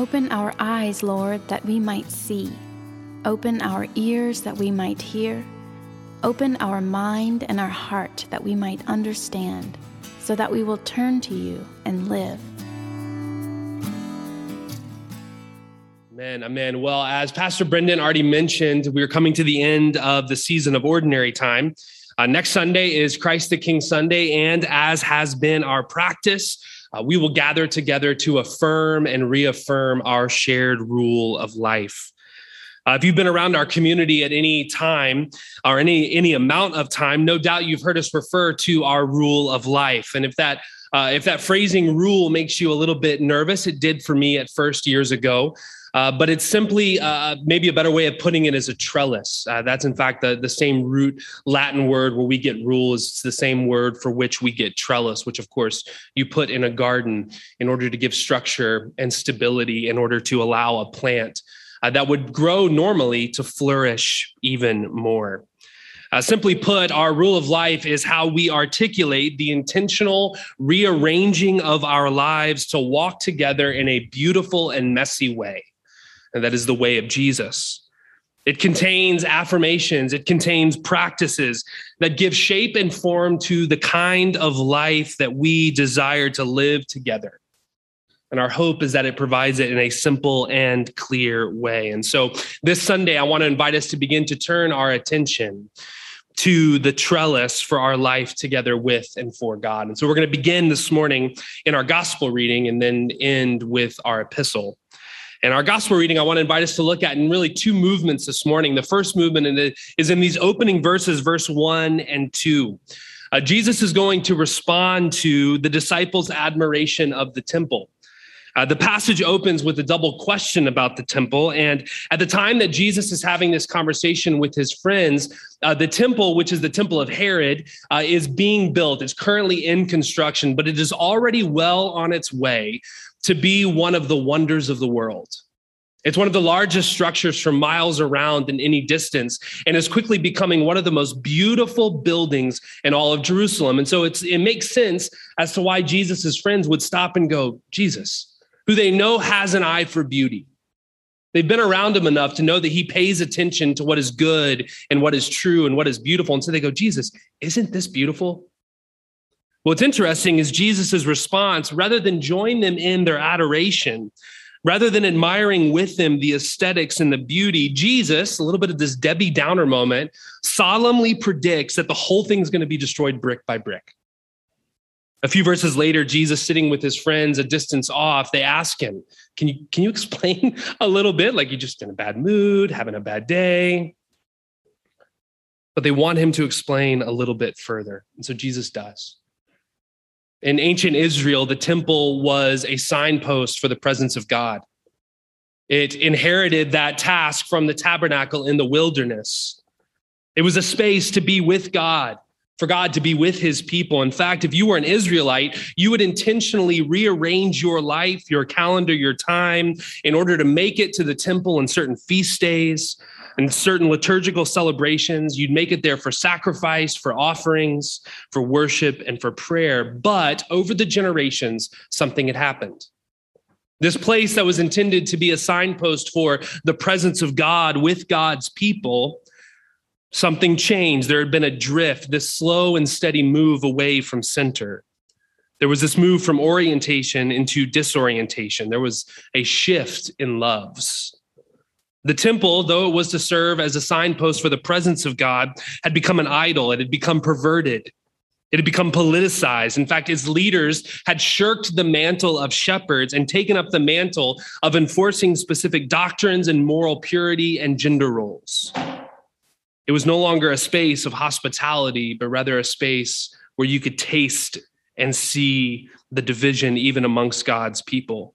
Open our eyes, Lord, that we might see. Open our ears that we might hear. Open our mind and our heart that we might understand, so that we will turn to you and live. Amen. Amen. Well, as Pastor Brendan already mentioned, we're coming to the end of the season of ordinary time. Uh, next Sunday is Christ the King Sunday, and as has been our practice, uh, we will gather together to affirm and reaffirm our shared rule of life. Uh, if you've been around our community at any time or any any amount of time, no doubt you've heard us refer to our rule of life. And if that uh, if that phrasing rule makes you a little bit nervous, it did for me at first years ago. Uh, but it's simply uh, maybe a better way of putting it is a trellis. Uh, that's in fact the, the same root Latin word where we get rule is the same word for which we get trellis, which of course you put in a garden in order to give structure and stability in order to allow a plant uh, that would grow normally to flourish even more. Uh, simply put, our rule of life is how we articulate the intentional rearranging of our lives to walk together in a beautiful and messy way and that is the way of Jesus. It contains affirmations, it contains practices that give shape and form to the kind of life that we desire to live together. And our hope is that it provides it in a simple and clear way. And so this Sunday, I want to invite us to begin to turn our attention to the trellis for our life together with and for God. And so we're going to begin this morning in our gospel reading and then end with our epistle. And our gospel reading, I want to invite us to look at in really two movements this morning. The first movement is in these opening verses, verse one and two. Uh, Jesus is going to respond to the disciples' admiration of the temple. Uh, the passage opens with a double question about the temple. And at the time that Jesus is having this conversation with his friends, uh, the temple, which is the temple of Herod, uh, is being built. It's currently in construction, but it is already well on its way to be one of the wonders of the world. It's one of the largest structures for miles around in any distance and is quickly becoming one of the most beautiful buildings in all of Jerusalem. And so it makes sense as to why Jesus' friends would stop and go, Jesus, who they know has an eye for beauty. They've been around him enough to know that he pays attention to what is good and what is true and what is beautiful. And so they go, Jesus, isn't this beautiful? What's interesting is Jesus' response, rather than join them in their adoration, rather than admiring with them the aesthetics and the beauty, Jesus, a little bit of this Debbie Downer moment, solemnly predicts that the whole thing's going to be destroyed brick by brick. A few verses later, Jesus sitting with his friends a distance off, they ask him, Can you, can you explain a little bit? Like you're just in a bad mood, having a bad day. But they want him to explain a little bit further. And so Jesus does. In ancient Israel, the temple was a signpost for the presence of God. It inherited that task from the tabernacle in the wilderness. It was a space to be with God, for God to be with his people. In fact, if you were an Israelite, you would intentionally rearrange your life, your calendar, your time in order to make it to the temple on certain feast days, and certain liturgical celebrations. You'd make it there for sacrifice, for offerings, for worship, and for prayer. But over the generations, something had happened. This place that was intended to be a signpost for the presence of God with God's people, something changed. There had been a drift, this slow and steady move away from center. There was this move from orientation into disorientation. There was a shift in loves. The temple, though it was to serve as a signpost for the presence of God, had become an idol. It had become perverted. It had become politicized. In fact, its leaders had shirked the mantle of shepherds and taken up the mantle of enforcing specific doctrines and moral purity and gender roles. It was no longer a space of hospitality, but rather a space where you could taste and see the division even amongst God's people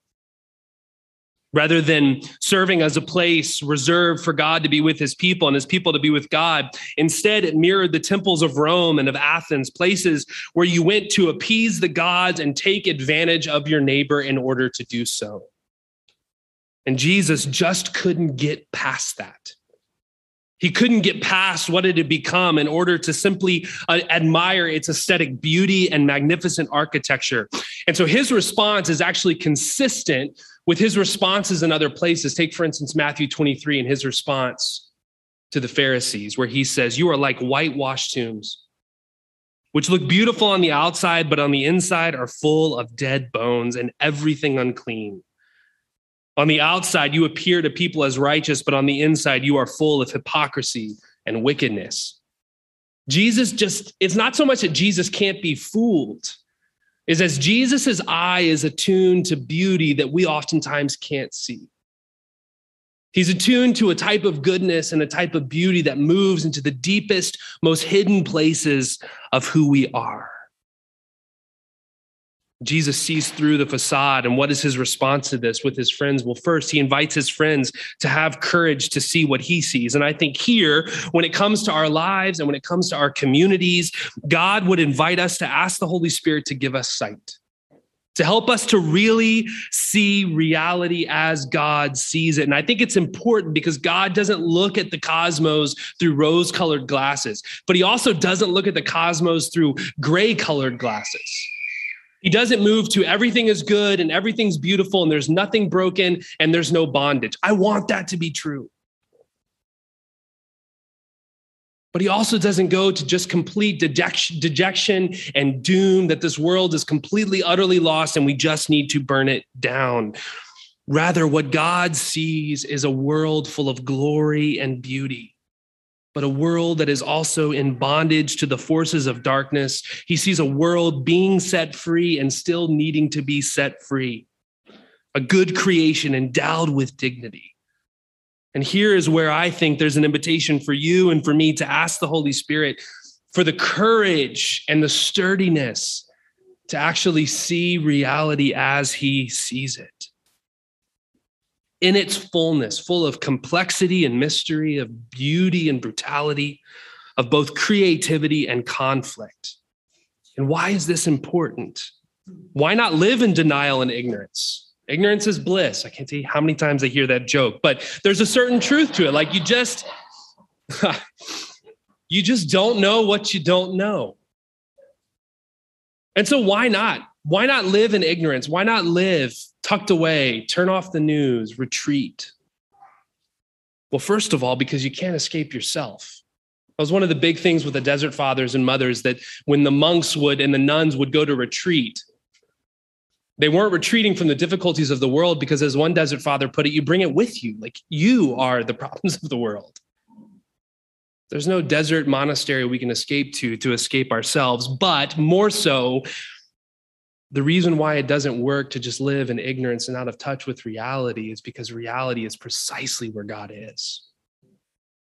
rather than serving as a place reserved for God to be with his people and his people to be with God. Instead, it mirrored the temples of Rome and of Athens, places where you went to appease the gods and take advantage of your neighbor in order to do so. And Jesus just couldn't get past that. He couldn't get past what it had become in order to simply uh, admire its aesthetic beauty and magnificent architecture. And so his response is actually consistent with his responses in other places. Take, for instance, Matthew 23 and his response to the Pharisees, where he says, You are like whitewashed tombs, which look beautiful on the outside, but on the inside are full of dead bones and everything unclean. On the outside, you appear to people as righteous, but on the inside, you are full of hypocrisy and wickedness. Jesus just, it's not so much that Jesus can't be fooled, is as Jesus's eye is attuned to beauty that we oftentimes can't see. He's attuned to a type of goodness and a type of beauty that moves into the deepest, most hidden places of who we are. Jesus sees through the facade. And what is his response to this with his friends? Well, first, he invites his friends to have courage to see what he sees. And I think here, when it comes to our lives and when it comes to our communities, God would invite us to ask the Holy Spirit to give us sight, to help us to really see reality as God sees it. And I think it's important because God doesn't look at the cosmos through rose colored glasses, but he also doesn't look at the cosmos through gray colored glasses. He doesn't move to everything is good and everything's beautiful and there's nothing broken and there's no bondage. I want that to be true. But he also doesn't go to just complete dejection and doom that this world is completely, utterly lost and we just need to burn it down. Rather, what God sees is a world full of glory and beauty but a world that is also in bondage to the forces of darkness. He sees a world being set free and still needing to be set free, a good creation endowed with dignity. And here is where I think there's an invitation for you and for me to ask the Holy Spirit for the courage and the sturdiness to actually see reality as He sees it in its fullness, full of complexity and mystery, of beauty and brutality, of both creativity and conflict. And why is this important? Why not live in denial and ignorance? Ignorance is bliss. I can't tell you how many times I hear that joke, but there's a certain truth to it. Like you just, you just don't know what you don't know. And so why not? Why not live in ignorance? Why not live tucked away, turn off the news, retreat? Well, first of all, because you can't escape yourself. That was one of the big things with the desert fathers and mothers that when the monks would and the nuns would go to retreat, they weren't retreating from the difficulties of the world because, as one desert father put it, you bring it with you. Like you are the problems of the world. There's no desert monastery we can escape to to escape ourselves, but more so, the reason why it doesn't work to just live in ignorance and out of touch with reality is because reality is precisely where God is.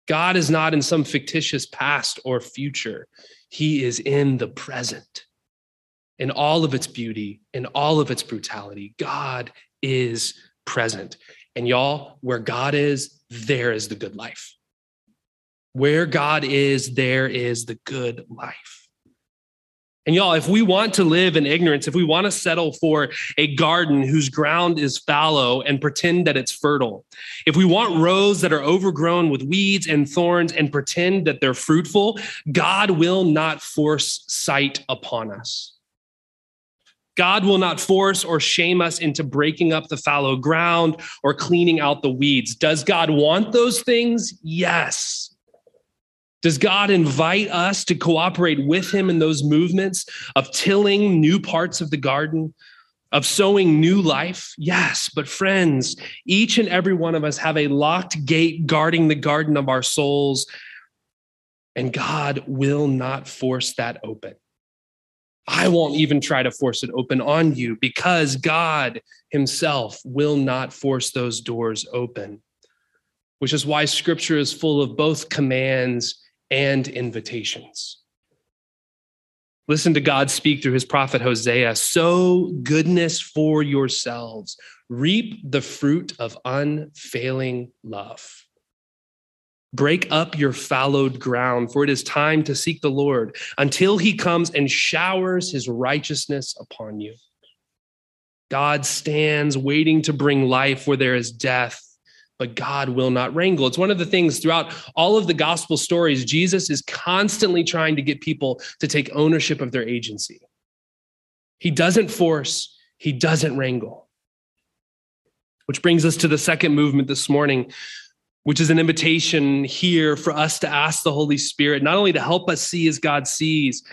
God is not in some fictitious past or future, He is in the present. In all of its beauty, in all of its brutality, God is present. And y'all, where God is, there is the good life. Where God is, there is the good life. And y'all, if we want to live in ignorance, if we want to settle for a garden whose ground is fallow and pretend that it's fertile, if we want rows that are overgrown with weeds and thorns and pretend that they're fruitful, God will not force sight upon us. God will not force or shame us into breaking up the fallow ground or cleaning out the weeds. Does God want those things? Yes. Does God invite us to cooperate with Him in those movements of tilling new parts of the garden, of sowing new life? Yes, but friends, each and every one of us have a locked gate guarding the garden of our souls, and God will not force that open. I won't even try to force it open on you because God Himself will not force those doors open, which is why Scripture is full of both commands and invitations. Listen to God speak through his prophet Hosea sow goodness for yourselves, reap the fruit of unfailing love. Break up your fallowed ground, for it is time to seek the Lord until he comes and showers his righteousness upon you. God stands waiting to bring life where there is death but God will not wrangle. It's one of the things throughout all of the gospel stories, Jesus is constantly trying to get people to take ownership of their agency. He doesn't force, he doesn't wrangle. Which brings us to the second movement this morning, which is an invitation here for us to ask the Holy Spirit not only to help us see as God sees,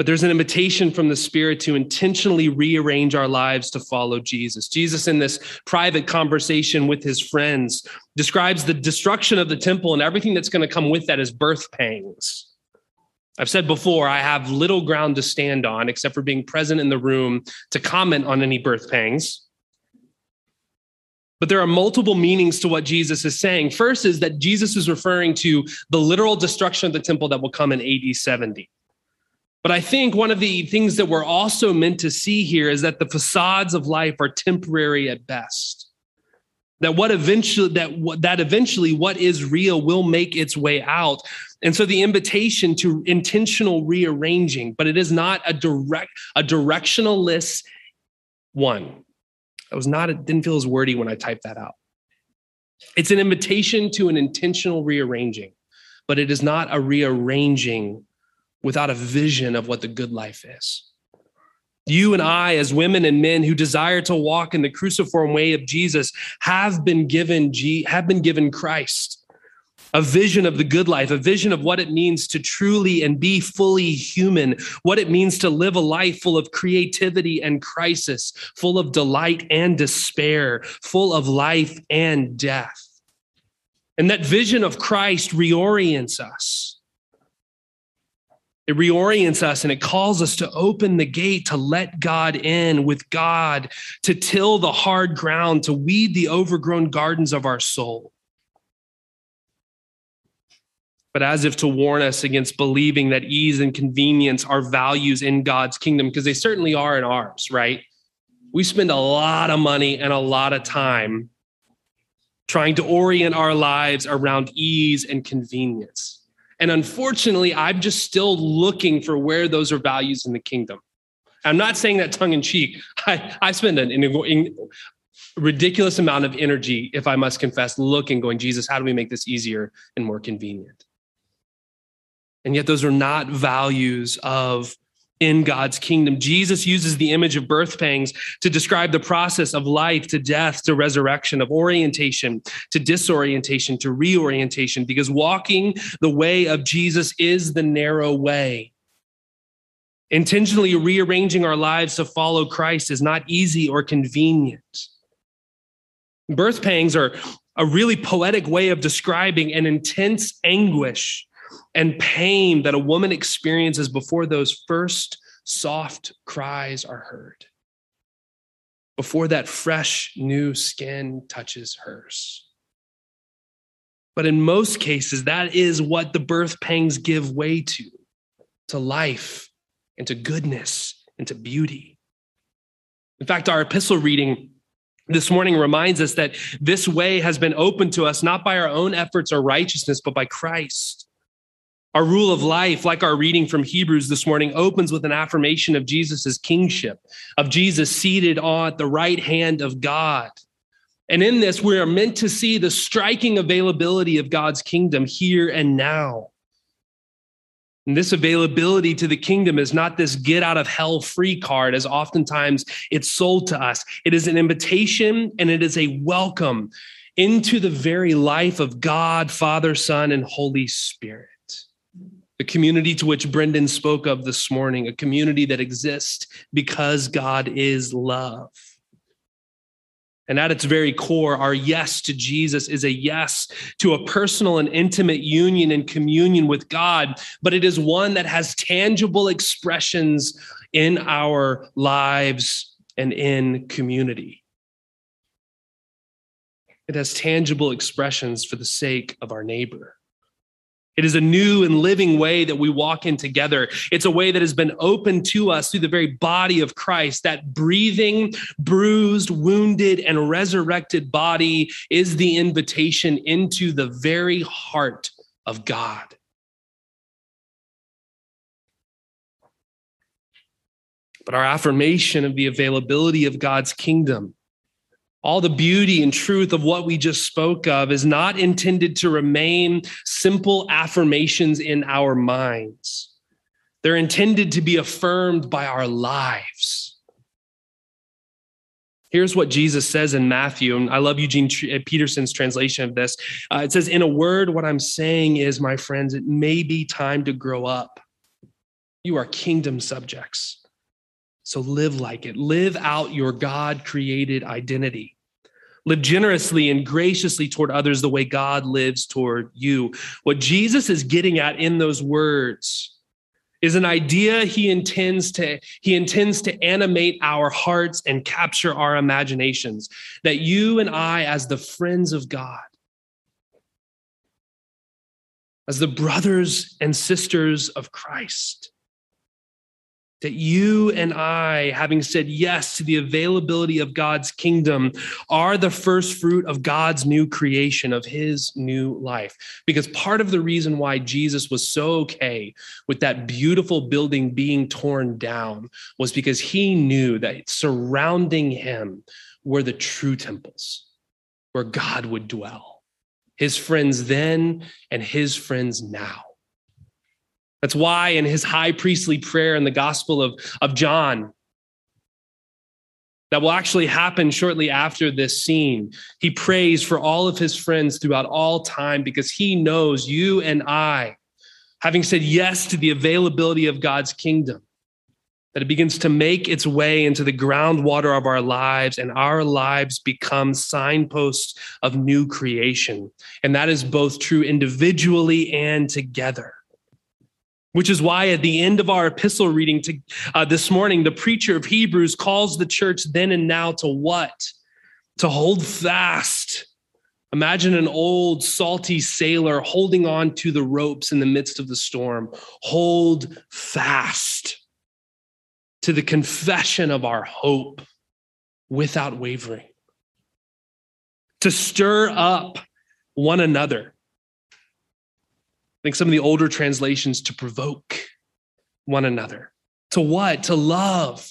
but there's an invitation from the Spirit to intentionally rearrange our lives to follow Jesus. Jesus, in this private conversation with his friends, describes the destruction of the temple and everything that's going to come with that as birth pangs. I've said before, I have little ground to stand on except for being present in the room to comment on any birth pangs. But there are multiple meanings to what Jesus is saying. First is that Jesus is referring to the literal destruction of the temple that will come in AD 70. But I think one of the things that we're also meant to see here is that the facades of life are temporary at best. That what eventually that that eventually what is real will make its way out. And so the invitation to intentional rearranging, but it is not a direct a directionalist one. I was not it didn't feel as wordy when I typed that out. It's an invitation to an intentional rearranging, but it is not a rearranging without a vision of what the good life is. You and I, as women and men who desire to walk in the cruciform way of Jesus, have been given have been given Christ, a vision of the good life, a vision of what it means to truly and be fully human, what it means to live a life full of creativity and crisis, full of delight and despair, full of life and death. And that vision of Christ reorients us it reorients us and it calls us to open the gate to let God in with God, to till the hard ground, to weed the overgrown gardens of our soul. But as if to warn us against believing that ease and convenience are values in God's kingdom, because they certainly are in ours, right? We spend a lot of money and a lot of time trying to orient our lives around ease and convenience. And unfortunately, I'm just still looking for where those are values in the kingdom. I'm not saying that tongue in cheek. I, I spend an, an ridiculous amount of energy, if I must confess, looking, going, Jesus, how do we make this easier and more convenient? And yet, those are not values of in God's kingdom. Jesus uses the image of birth pangs to describe the process of life to death to resurrection, of orientation to disorientation to reorientation, because walking the way of Jesus is the narrow way. Intentionally rearranging our lives to follow Christ is not easy or convenient. Birth pangs are a really poetic way of describing an intense anguish and pain that a woman experiences before those first soft cries are heard, before that fresh new skin touches hers. But in most cases, that is what the birth pangs give way to to life and to goodness and to beauty. In fact, our epistle reading this morning reminds us that this way has been opened to us not by our own efforts or righteousness, but by Christ. Our rule of life, like our reading from Hebrews this morning, opens with an affirmation of Jesus' kingship, of Jesus seated on the right hand of God. And in this, we are meant to see the striking availability of God's kingdom here and now. And this availability to the kingdom is not this get out of hell free card, as oftentimes it's sold to us. It is an invitation and it is a welcome into the very life of God, Father, Son, and Holy Spirit the community to which Brendan spoke of this morning, a community that exists because God is love. And at its very core, our yes to Jesus is a yes to a personal and intimate union and communion with God, but it is one that has tangible expressions in our lives and in community. It has tangible expressions for the sake of our neighbor. It is a new and living way that we walk in together. It's a way that has been opened to us through the very body of Christ. That breathing, bruised, wounded, and resurrected body is the invitation into the very heart of God. But our affirmation of the availability of God's kingdom all the beauty and truth of what we just spoke of is not intended to remain simple affirmations in our minds. They're intended to be affirmed by our lives. Here's what Jesus says in Matthew, and I love Eugene uh, Peterson's translation of this. Uh, it says, In a word, what I'm saying is, my friends, it may be time to grow up. You are kingdom subjects. So live like it. Live out your God created identity. Live generously and graciously toward others the way God lives toward you. What Jesus is getting at in those words is an idea he intends to he intends to animate our hearts and capture our imaginations that you and I as the friends of God as the brothers and sisters of Christ that you and I, having said yes to the availability of God's kingdom, are the first fruit of God's new creation, of his new life. Because part of the reason why Jesus was so okay with that beautiful building being torn down was because he knew that surrounding him were the true temples where God would dwell. His friends then and his friends now. That's why in his high priestly prayer in the Gospel of, of John, that will actually happen shortly after this scene. He prays for all of his friends throughout all time because he knows you and I, having said yes to the availability of God's kingdom, that it begins to make its way into the groundwater of our lives, and our lives become signposts of new creation. And that is both true individually and together. Which is why at the end of our epistle reading to, uh, this morning, the preacher of Hebrews calls the church then and now to what? To hold fast. Imagine an old salty sailor holding on to the ropes in the midst of the storm. Hold fast to the confession of our hope without wavering. To stir up one another I think some of the older translations to provoke one another. To what? To love,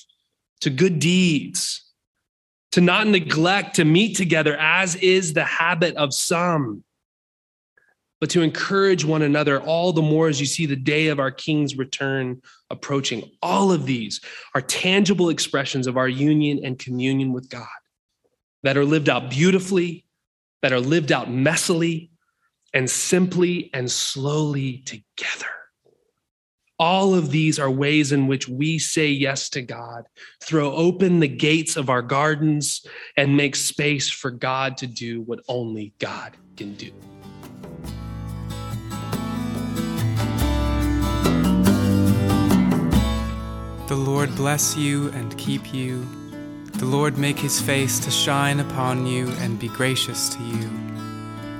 to good deeds, to not neglect to meet together, as is the habit of some, but to encourage one another all the more as you see the day of our King's return approaching. All of these are tangible expressions of our union and communion with God that are lived out beautifully, that are lived out messily, and simply and slowly together. All of these are ways in which we say yes to God, throw open the gates of our gardens, and make space for God to do what only God can do. The Lord bless you and keep you. The Lord make his face to shine upon you and be gracious to you.